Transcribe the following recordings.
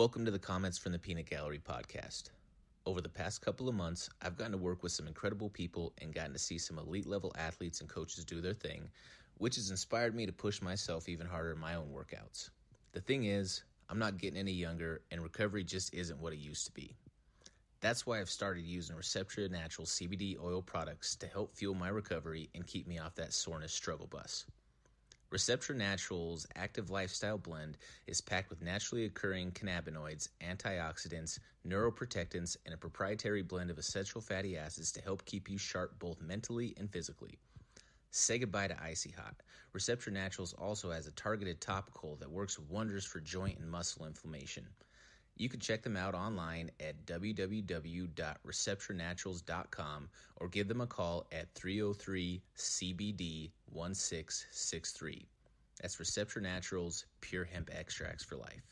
Welcome to the Comments from the Peanut Gallery podcast. Over the past couple of months, I've gotten to work with some incredible people and gotten to see some elite level athletes and coaches do their thing, which has inspired me to push myself even harder in my own workouts. The thing is, I'm not getting any younger, and recovery just isn't what it used to be. That's why I've started using Receptra Natural CBD oil products to help fuel my recovery and keep me off that soreness struggle bus. Receptra Natural's active lifestyle blend is packed with naturally occurring cannabinoids, antioxidants, neuroprotectants, and a proprietary blend of essential fatty acids to help keep you sharp both mentally and physically. Say goodbye to icy hot. Receptra Naturals also has a targeted topical that works wonders for joint and muscle inflammation. You can check them out online at www.receptranaturals.com or give them a call at 303 CBD 1663. That's Receptra Naturals Pure Hemp Extracts for Life.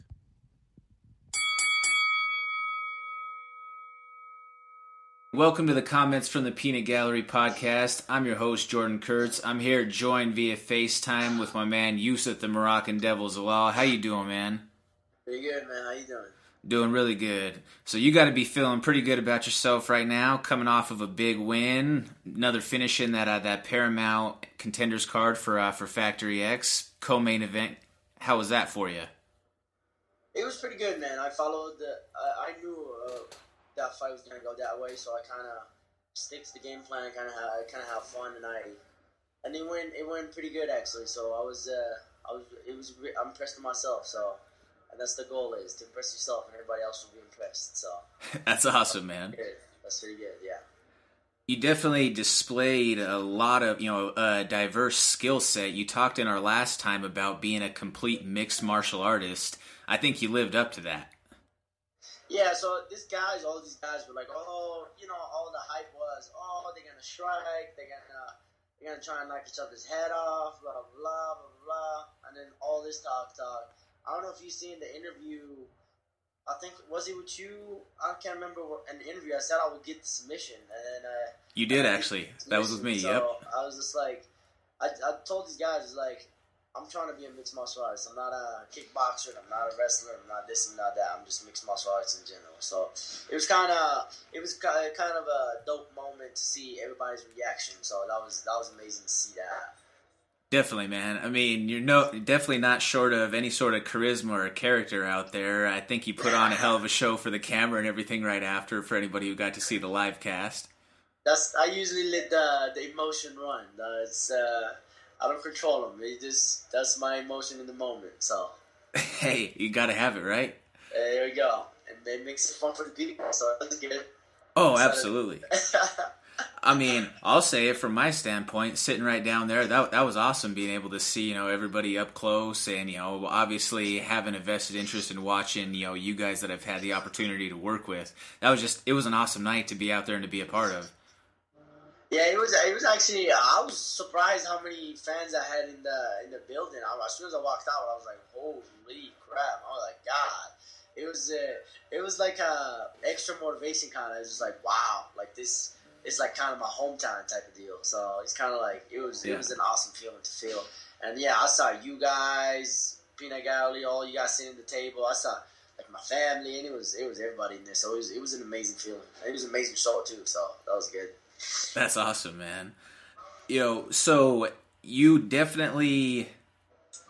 Welcome to the Comments from the Peanut Gallery podcast. I'm your host, Jordan Kurtz. I'm here joined via FaceTime with my man Youssef the Moroccan Devil Zalal. How you doing, man? Pretty good, man. How you doing? Doing really good. So you got to be feeling pretty good about yourself right now, coming off of a big win, another finish in that uh, that Paramount contenders card for uh, for Factory X co-main event. How was that for you? It was pretty good, man. I followed the. I, I knew uh, that fight was gonna go that way, so I kind of stick to the game plan. Kind of I kind of have fun, and I and it went it went pretty good actually. So I was uh, I was it was I'm impressed with myself. So and that's the goal is to impress yourself, and everybody else will be impressed. So that's awesome, man. That's pretty good. Yeah. You definitely displayed a lot of, you know, a diverse skill set. You talked in our last time about being a complete mixed martial artist. I think you lived up to that. Yeah, so these guys, all these guys were like, oh, you know, all the hype was, oh, they're gonna strike, they're gonna, they're gonna try and knock each other's head off, blah blah blah blah blah, and then all this talk talk. I don't know if you've seen the interview. I think was it with you? I can't remember what, an interview. I said I would get the submission, and then uh, you did actually. That was with me. So yep. I was just like, I, I told these guys like I'm trying to be a mixed martial artist. I'm not a kickboxer. I'm not a wrestler. I'm not this and not that. I'm just mixed martial arts in general. So it was kind of it was kind of a dope moment to see everybody's reaction. So that was that was amazing to see that. Definitely, man. I mean, you're no definitely not short of any sort of charisma or character out there. I think you put on a hell of a show for the camera and everything right after for anybody who got to see the live cast. That's I usually let the the emotion run. Uh, it's uh, I don't control them. It just that's my emotion in the moment. So hey, you got to have it, right? There we go, and it makes it fun for the people. So that's good. Oh, absolutely. I mean, I'll say it from my standpoint, sitting right down there, that that was awesome being able to see, you know, everybody up close and, you know, obviously having a vested interest in watching, you know, you guys that I've had the opportunity to work with. That was just it was an awesome night to be out there and to be a part of. Yeah, it was. It was actually. I was surprised how many fans I had in the in the building. I, as soon as I walked out, I was like, "Holy crap!" I was like, "God." It was. Uh, it was like a extra motivation kind of. It was just like, "Wow!" Like this it's like kind of my hometown type of deal. So it's kind of like it was yeah. it was an awesome feeling to feel. And yeah, I saw you guys, Peanut Gallery, all you guys sitting at the table. I saw like my family, and it was it was everybody in there. So it was it was an amazing feeling. It was an amazing show too. So that was good. That's awesome, man. You know, so you definitely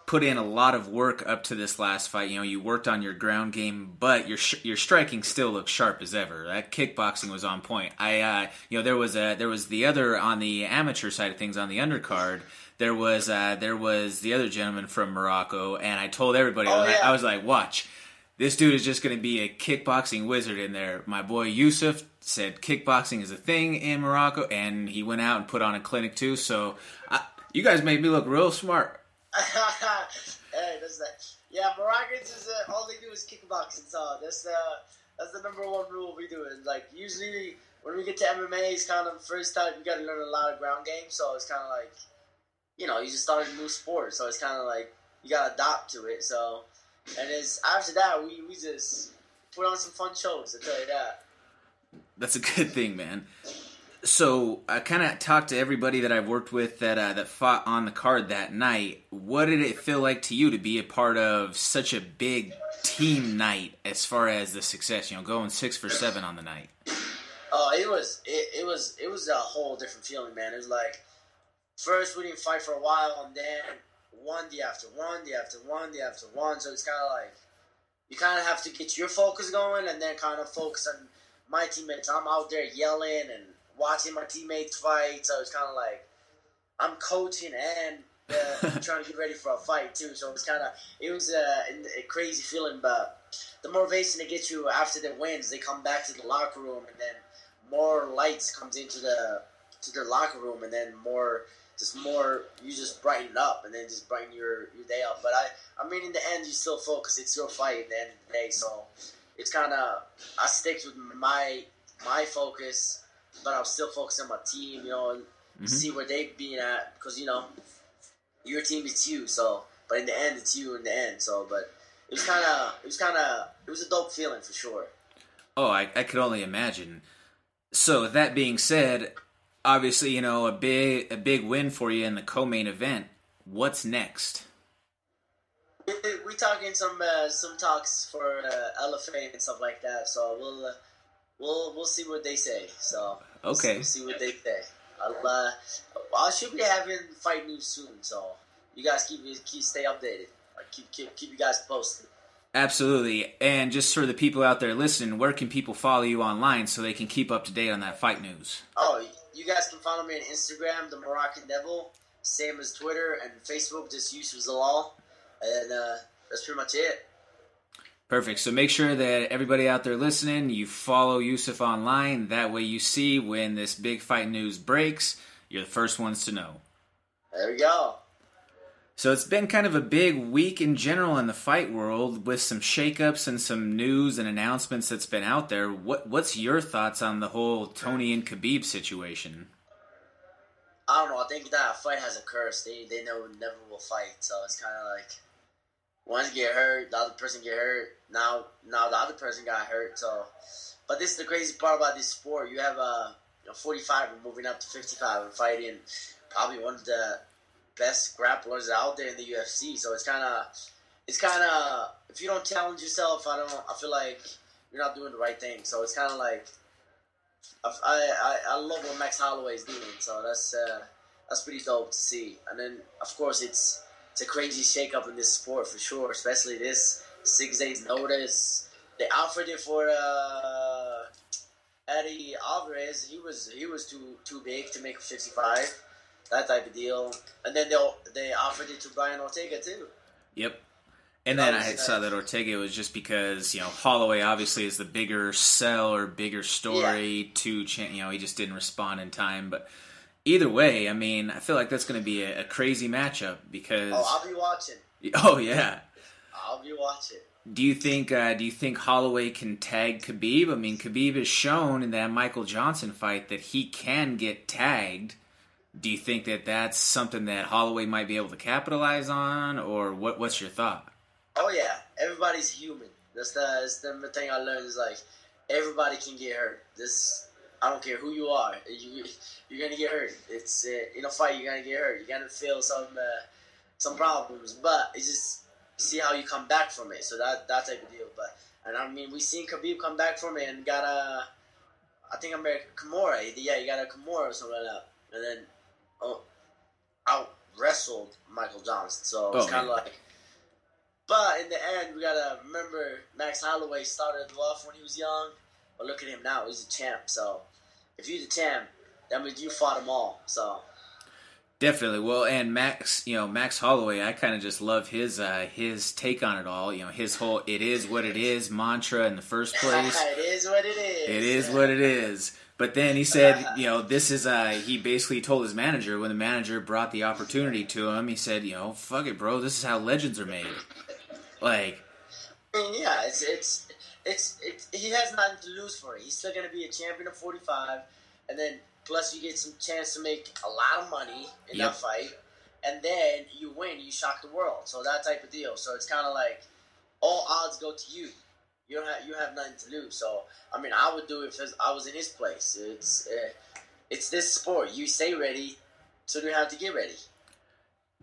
put in a lot of work up to this last fight. You know, you worked on your ground game, but your sh- your striking still looks sharp as ever. That kickboxing was on point. I, uh, you know, there was a there was the other on the amateur side of things on the undercard. There was uh, there was the other gentleman from Morocco, and I told everybody, oh, I, was yeah. like, I was like, watch. This dude is just going to be a kickboxing wizard in there. My boy Youssef said kickboxing is a thing in Morocco, and he went out and put on a clinic too. So, I, you guys made me look real smart. hey, that's that. Yeah, Moroccans is uh, all they do is kickboxing. So that's the that's the number one rule we do. And like usually when we get to MMA, it's kind of first time you got to learn a lot of ground game. So it's kind of like you know you just started a new sport. So it's kind of like you got to adapt to it. So and it's after that we we just put on some fun shows. I tell you that. That's a good thing, man. So I kind of talked to everybody that I've worked with that uh, that fought on the card that night. What did it feel like to you to be a part of such a big team night as far as the success? You know, going six for seven on the night. Oh, it was it, it was it was a whole different feeling, man. It was like first we didn't fight for a while, and then one day after one day after one day after one. So it's kind of like you kind of have to get your focus going, and then kind of focus on my teammates. I'm out there yelling and watching my teammates fight, so it's kind of like I'm coaching and uh, trying to get ready for a fight too. So it was kind of it was a, a, crazy feeling, but the motivation to get you after the wins, they come back to the locker room, and then more lights comes into the to the locker room, and then more just more you just brighten up, and then just brighten your your day up. But I I mean, in the end, you still focus. It's your fight at the end of the day, so it's kind of I stick with my my focus but I'm still focused on my team, you know, and mm-hmm. see where they being at because you know your team is you. So, but in the end, it's you in the end. So, but it was kind of it was kind of it was a dope feeling for sure. Oh, I, I could only imagine. So that being said, obviously, you know a big a big win for you in the co-main event. What's next? We, we talking some uh, some talks for uh, LFA and stuff like that. So we'll. Uh, we'll we'll see what they say. So okay, we'll see, what they say. I'll uh, I should be having fight news soon. So you guys keep keep stay updated. I keep keep keep you guys posted. Absolutely, and just for the people out there listening, where can people follow you online so they can keep up to date on that fight news? Oh, you guys can follow me on Instagram, the Moroccan Devil, same as Twitter and Facebook, just Youssef Zalal, and uh, that's pretty much it. Perfect. So make sure that everybody out there listening, you follow Youssef online. That way you see when this big fight news breaks, you're the first ones to know. There we go. So it's been kind of a big week in general in the fight world with some shakeups and some news and announcements that's been out there. What what's your thoughts on the whole Tony and Khabib situation? I don't know. I think that fight has a curse. They they know never will fight, so it's kind of like one get hurt, the other person get hurt. Now, now the other person got hurt. So, but this is the crazy part about this sport. You have a, a 45 and moving up to 55 and fighting probably one of the best grapplers out there in the UFC. So it's kind of, it's kind of if you don't challenge yourself, I don't. I feel like you're not doing the right thing. So it's kind of like I, I I love what Max Holloway is doing. So that's uh, that's pretty dope to see. And then of course it's it's a crazy shakeup in this sport for sure, especially this six days notice. They offered it for uh, Eddie Alvarez. He was he was too too big to make 55, that type of deal. And then they they offered it to Brian Ortega too. Yep. And then I saw that Ortega was just because you know Holloway obviously is the bigger sell or bigger story yeah. to you know he just didn't respond in time, but either way, I mean, I feel like that's going to be a, a, crazy matchup because. Oh, I'll be watching. Oh yeah. I'll be watching. Do you think? Uh, do you think Holloway can tag Khabib? I mean, Khabib has shown in that Michael Johnson fight that he can get tagged. Do you think that that's something that Holloway might be able to capitalize on, or what? What's your thought? Oh yeah, everybody's human. That's the, that's the thing I learned is like everybody can get hurt. This I don't care who you are. You you're gonna get hurt. It's uh, in a fight. You're gonna get hurt. You're gonna feel some uh, some problems, but it's just see how you come back from it. So that that type of deal. But and I mean, we seen Khabib come back from it and got a. I think American Kimura. Yeah, he got a Kimura or something like that, and then oh, out wrestled Michael Johnson. So it's oh, kind of like. But in the end, we gotta remember Max Holloway started off when he was young, but look at him now. He's a champ. So if you're the champ, that means you fought them all. So Definitely. Well, and Max, you know, Max Holloway, I kind of just love his uh, his take on it all. You know, his whole "it is what it is" mantra in the first place. it is what it is. It is what it is. But then he said, you know, this is uh he basically told his manager when the manager brought the opportunity to him, he said, you know, fuck it, bro, this is how legends are made. Like I mean, yeah, it's it's it's, it's he has nothing to lose for it. He's still gonna be a champion of forty five and then Plus, you get some chance to make a lot of money in yep. that fight, and then you win, you shock the world. So that type of deal. So it's kind of like all odds go to you. You don't have you have nothing to lose. So I mean, I would do it if I was in his place. It's uh, it's this sport. You stay ready, so you have to get ready.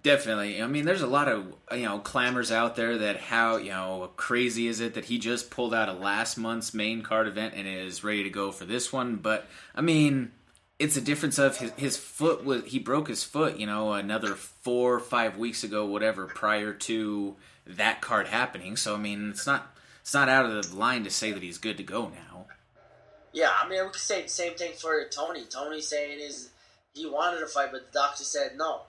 Definitely. I mean, there's a lot of you know clamors out there that how you know crazy is it that he just pulled out a last month's main card event and is ready to go for this one. But I mean, it's a difference of his his foot was he broke his foot. You know, another four or five weeks ago, whatever, prior to that card happening. So I mean, it's not it's not out of the line to say that he's good to go now. Yeah, I mean, we could say the same thing for Tony. Tony saying is he wanted to fight, but the doctor said no.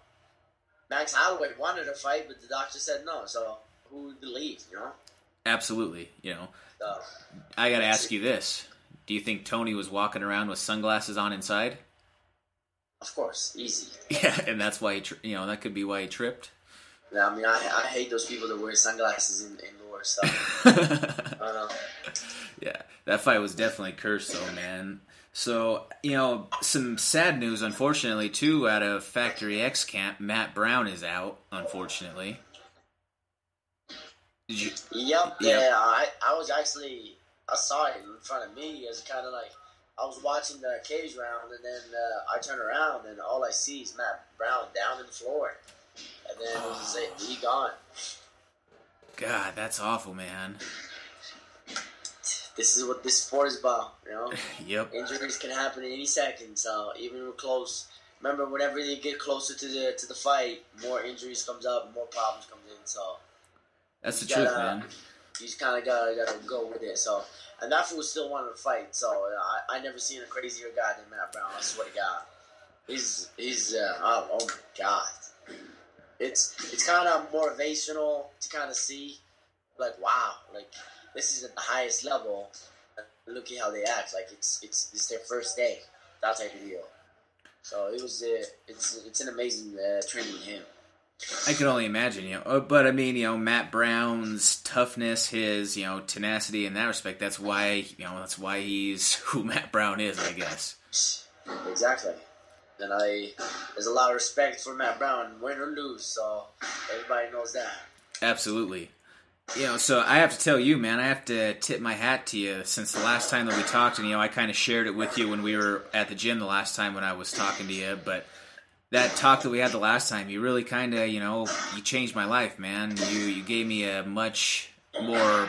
Max Holloway wanted to fight, but the doctor said no. So who would believe? You know. Absolutely. You know. So, I got to ask you this: Do you think Tony was walking around with sunglasses on inside? Of course, easy. Yeah, and that's why he, tri- you know, that could be why he tripped. Yeah, I mean, I, I hate those people that wear sunglasses in, indoors. So. I know. Yeah, that fight was definitely cursed, though, man. So, you know, some sad news, unfortunately, too, out of Factory X camp. Matt Brown is out, unfortunately. Did you? Yep. Yep. Yeah, I, I was actually I saw it in front of me. It was kind of like I was watching the cage round, and then uh, I turn around, and all I see is Matt Brown down in the floor, and then it was it, he gone. God, that's awful, man. This is what this sport is about, you know. Yep. Injuries can happen in any second, so even we're close. Remember, whenever you get closer to the to the fight, more injuries comes up, more problems comes in. So That's the truth, gotta- man. you just kind of gotta gotta go with it. So, and that fool still wanted to fight. So I, I never seen a crazier guy than Matt Brown. I swear to God, he's he's uh, oh, oh my God, it's it's kind of motivational to kind of see, like wow, like this is at the highest level. Look at how they act. Like it's it's it's their first day. That type of deal. So it was uh, it's it's an amazing uh, training him. I can only imagine, you know. Uh, But I mean, you know, Matt Brown's toughness, his you know tenacity in that respect. That's why you know that's why he's who Matt Brown is, I guess. Exactly. And I, there's a lot of respect for Matt Brown, win or lose. So everybody knows that. Absolutely. You know, so I have to tell you, man, I have to tip my hat to you since the last time that we talked, and you know, I kind of shared it with you when we were at the gym the last time when I was talking to you, but that talk that we had the last time, you really kind of, you know, you changed my life, man. You you gave me a much more,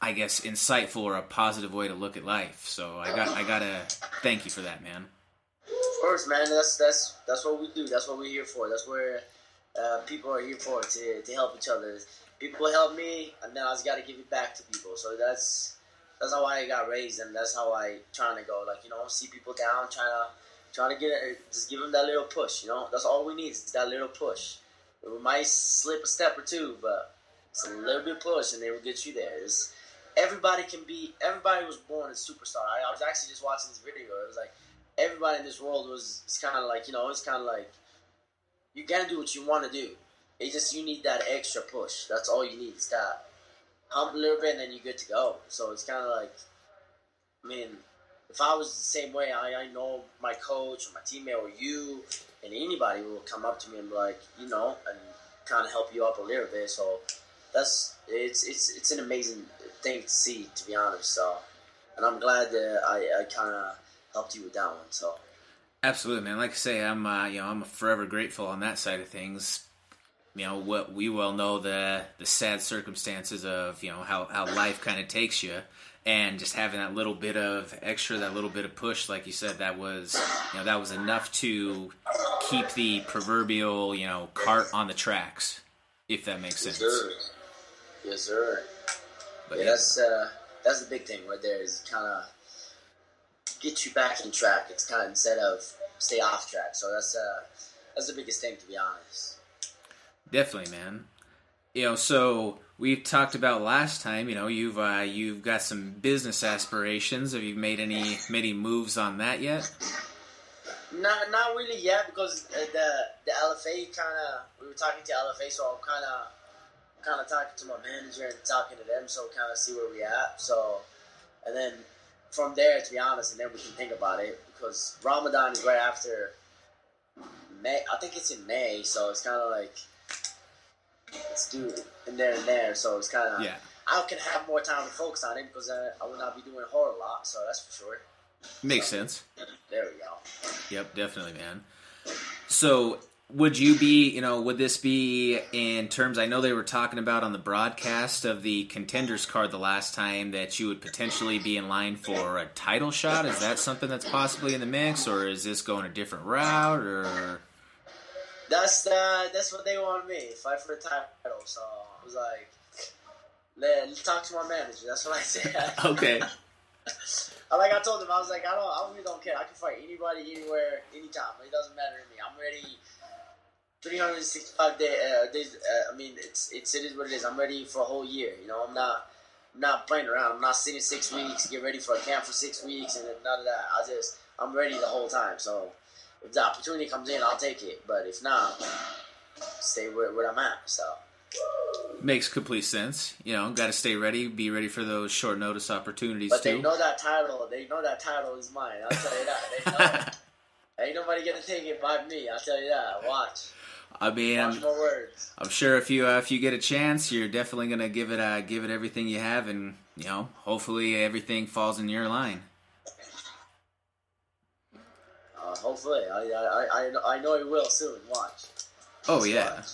I guess, insightful or a positive way to look at life. So I got I gotta thank you for that, man. Of course, man. That's that's that's what we do. That's what we're here for. That's where uh, people are here for to to help each other. People help me, and then I just got to give it back to people. So that's that's how I got raised, and that's how I trying to go. Like you know, see people down, trying to trying to get just give them that little push. You know, that's all we need is that little push. We might slip a step or two, but it's a little bit push, and they will get you there. It's, everybody can be. Everybody was born a superstar. I, I was actually just watching this video. It was like everybody in this world was. Kind of like you know. It's kind of like you gotta do what you want to do. It's just you need that extra push. That's all you need. Is that hump a little bit, and then you're good to go. So it's kind of like, I mean, if I was the same way, I, I know my coach or my teammate or you and anybody will come up to me and be like, you know, and kind of help you up a little bit. So that's it's it's it's an amazing thing to see, to be honest. So, and I'm glad that I, I kind of helped you with that one. So. Absolutely, man. Like I say, I'm uh, you know I'm forever grateful on that side of things. You know what we well know the the sad circumstances of you know how how life kind of takes you, and just having that little bit of extra, that little bit of push, like you said, that was you know that was enough to keep the proverbial you know cart on the tracks, if that makes sense. Yes, sir. Yes, sir. But yeah, that's uh, that's the big thing right there. Is kind of get you back in track. It's kind of instead of stay off track. So that's uh, that's the biggest thing, to be honest. Definitely, man. You know, so we talked about last time. You know, you've uh, you've got some business aspirations. Have you made any many moves on that yet? Not not really yet because the the LFA kind of we were talking to LFA, so I'm kind of kind of talking to my manager and talking to them, so kind of see where we at. So, and then from there, to be honest, and then we can think about it because Ramadan is right after May. I think it's in May, so it's kind of like let's do it in there and there. So it's kind of Yeah, I can have more time to focus on it because I will not be doing a whole lot. So that's for sure. Makes sense. There we go. Yep, definitely, man. So, would you be, you know, would this be in terms? I know they were talking about on the broadcast of the contenders card the last time that you would potentially be in line for a title shot. Is that something that's possibly in the mix, or is this going a different route, or? That's uh, that's what they wanted me fight for the title. So I was like, let talk to my manager. That's what I said. okay. like I told him, I was like, I don't, I really don't care. I can fight anybody, anywhere, anytime. It doesn't matter to me. I'm ready. 365 day, uh, days. Uh, I mean, it's it's it is what it is. I'm ready for a whole year. You know, I'm not I'm not playing around. I'm not sitting six weeks, get ready for a camp for six weeks, and none of that. I just I'm ready the whole time. So if the opportunity comes in, I'll take it. But if not, stay where, where I'm at. So. Makes complete sense. You know, got to stay ready, be ready for those short notice opportunities but too. they know that title. They know that title is mine. I'll tell you that. They know. Ain't nobody gonna take it by me. I'll tell you that. Watch. I mean, Watch my words. I'm sure if you uh, if you get a chance, you're definitely gonna give it uh, give it everything you have, and you know, hopefully everything falls in your line. Uh, hopefully, I, I I I know it will soon. Watch. Oh Just yeah. watch.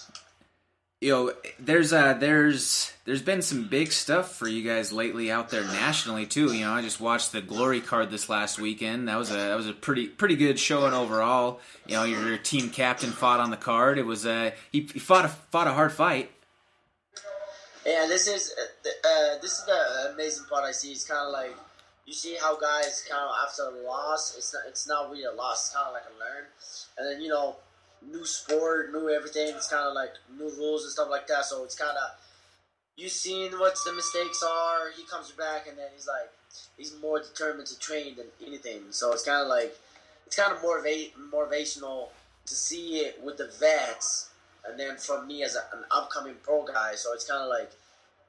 You know, there's uh there's there's been some big stuff for you guys lately out there nationally too. You know, I just watched the Glory card this last weekend. That was a that was a pretty pretty good showing overall. You know, your, your team captain fought on the card. It was uh he, he fought a fought a hard fight. Yeah, this is uh, uh, this is the amazing part I see. It's kind of like you see how guys kind of after a loss, it's not it's not really a loss. It's kind of like a learn, and then you know, new sport, new everything. It's kind of like new rules and stuff like that. So it's kind of you seeing what the mistakes are. He comes back and then he's like he's more determined to train than anything. So it's kind of like it's kind of motiva- motivational to see it with the vets and then from me as a, an upcoming pro guy. So it's kind of like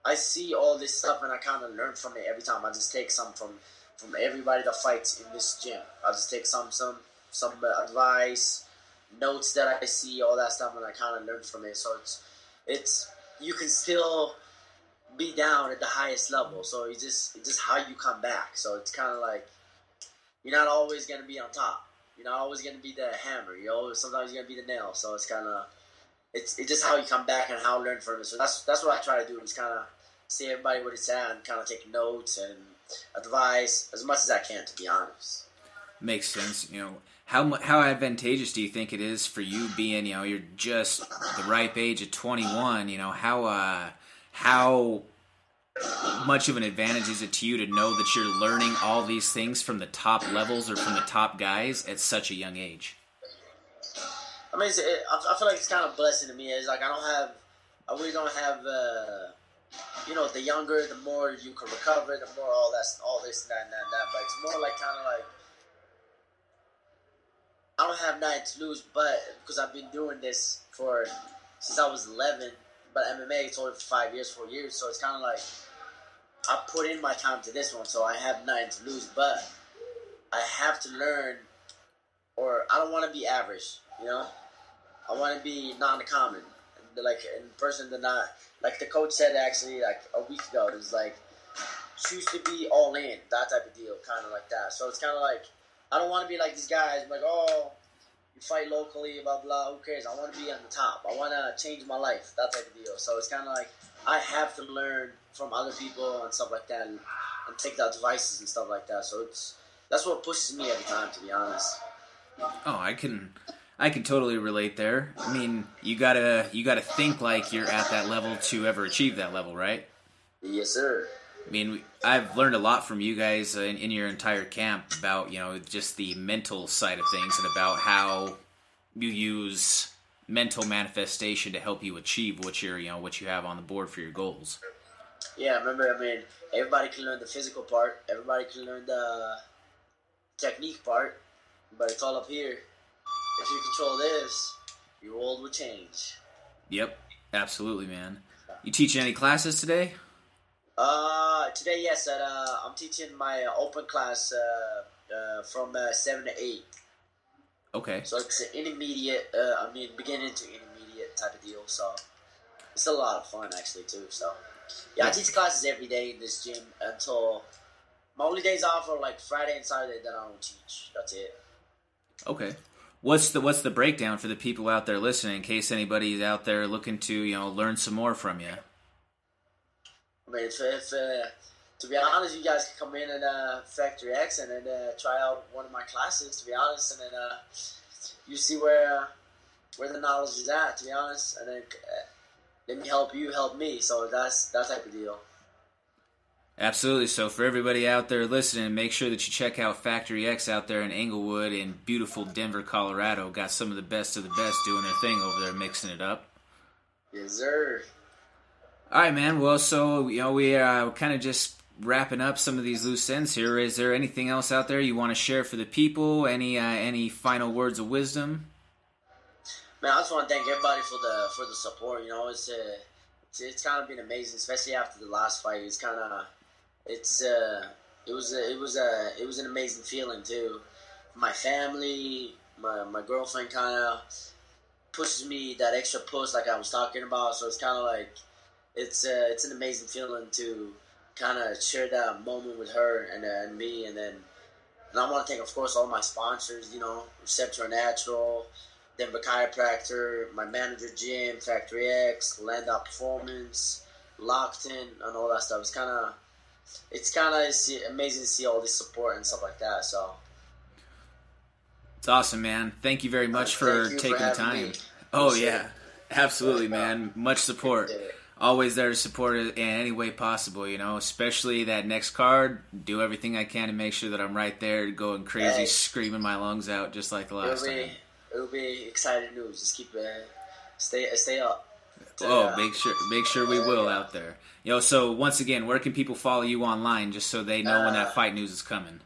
I see all this stuff and I kind of learn from it every time. I just take some from from everybody that fights in this gym. I just take some some some advice, notes that I see, all that stuff, and I kind of learn from it. So it's it's you can still be down at the highest level. So it's just it's just how you come back. So it's kind of like you're not always gonna be on top. You're not always gonna be the hammer. You always sometimes you're gonna be the nail. So it's kind of it's it's just how you come back and how you learn from it. So that's that's what I try to do is kind of see everybody what it's at and kind of take notes and advice as much as I can. To be honest. Makes sense. You know, how how advantageous do you think it is for you being, you know, you're just the ripe age of 21, you know, how uh how much of an advantage is it to you to know that you're learning all these things from the top levels or from the top guys at such a young age? I mean, it's, it, I, I feel like it's kind of blessing to me. It's like I don't have, I really don't have, uh, you know, the younger, the more you can recover, the more all that, all this and that and that and that. But it's more like kind of like I don't have nothing to lose, but because I've been doing this for since I was 11, but MMA it's only for five years, four years, so it's kind of like I put in my time to this one, so I have nothing to lose, but I have to learn, or I don't want to be average, you know. I want to be non-common, like in person to not. Like the coach said actually, like a week ago, it's like choose to be all in, that type of deal, kind of like that. So it's kind of like I don't want to be like these guys, like oh, you fight locally, blah blah. Who cares? I want to be on the top. I want to change my life, that type of deal. So it's kind of like I have to learn from other people and stuff like that, and, and take the advices and stuff like that. So it's that's what pushes me every time, to be honest. Oh, I can I can totally relate there. I mean, you got to you got to think like you're at that level to ever achieve that level, right? Yes, sir. I mean, I've learned a lot from you guys in, in your entire camp about you know just the mental side of things and about how you use mental manifestation to help you achieve what you're you know what you have on the board for your goals. Yeah, remember, I mean, everybody can learn the physical part, everybody can learn the technique part, but it's all up here. If you control this, your world will change. Yep, absolutely, man. You teaching any classes today? Uh, today, yes, at, uh, I'm teaching my open class uh, uh, from uh, 7 to 8. Okay. So it's an intermediate, uh, I mean, beginning to intermediate type of deal. So it's a lot of fun, actually, too. So, yeah, I teach classes every day in this gym until My only days off are like Friday and Saturday that I don't teach. That's it. Okay. What's the what's the breakdown for the people out there listening in case anybody's out there looking to you know learn some more from you? I mean, if, if uh, to be honest, you guys can come in at uh, Factory X and then uh, try out one of my classes. To be honest, and then uh, you see where uh, where the knowledge is at. To be honest, and then uh, let me help you, help me. So that's that type of deal. Absolutely. So for everybody out there listening, make sure that you check out Factory X out there in Englewood in beautiful Denver, Colorado. Got some of the best of the best doing their thing over there, mixing it up. Yes, sir. All right, man. Well, so you know we are kind of just wrapping up some of these loose ends here. Is there anything else out there you want to share for the people? Any uh, any final words of wisdom? Man, I just want to thank everybody for the for the support. You know, it's uh, it's, it's kind of been amazing, especially after the last fight. It's kind of it's uh, it was a, it was a it was an amazing feeling too. My family, my my girlfriend, kind of pushes me that extra push, like I was talking about. So it's kind of like it's uh, it's an amazing feeling to kind of share that moment with her and, uh, and me, and then and I want to thank, of course, all my sponsors. You know, Receptra Natural, Denver Chiropractor, my manager Jim, Factory X, Landau Performance, Lockton, and all that stuff. It's kind of it's kind of amazing to see all this support and stuff like that. So it's awesome, man. Thank you very much for taking for the time. Oh yeah, absolutely, man. Much support. Always there to support it in any way possible, you know. Especially that next card, do everything I can to make sure that I'm right there, going crazy, hey, screaming my lungs out, just like the last it'll be, time. It'll be exciting news. Just keep uh, stay stay up. Oh, make sure make sure we will out there. Yo, so once again, where can people follow you online just so they know uh, when that uh, fight news is coming?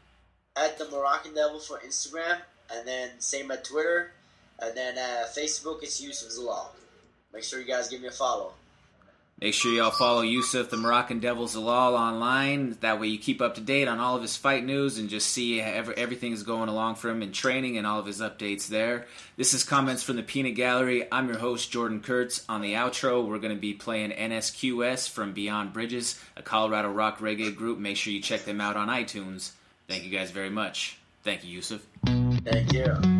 At the Moroccan Devil for Instagram, and then same at Twitter, and then uh, Facebook. It's Youssef Zalal. Make sure you guys give me a follow. Make sure y'all follow Youssef, the Moroccan Devil Zalal, online. That way you keep up to date on all of his fight news and just see every, everything's going along for him in training and all of his updates there. This is Comments from the Peanut Gallery. I'm your host, Jordan Kurtz. On the outro, we're going to be playing NSQS from Beyond Bridges, a Colorado rock reggae group. Make sure you check them out on iTunes. Thank you guys very much. Thank you, Youssef. Thank you.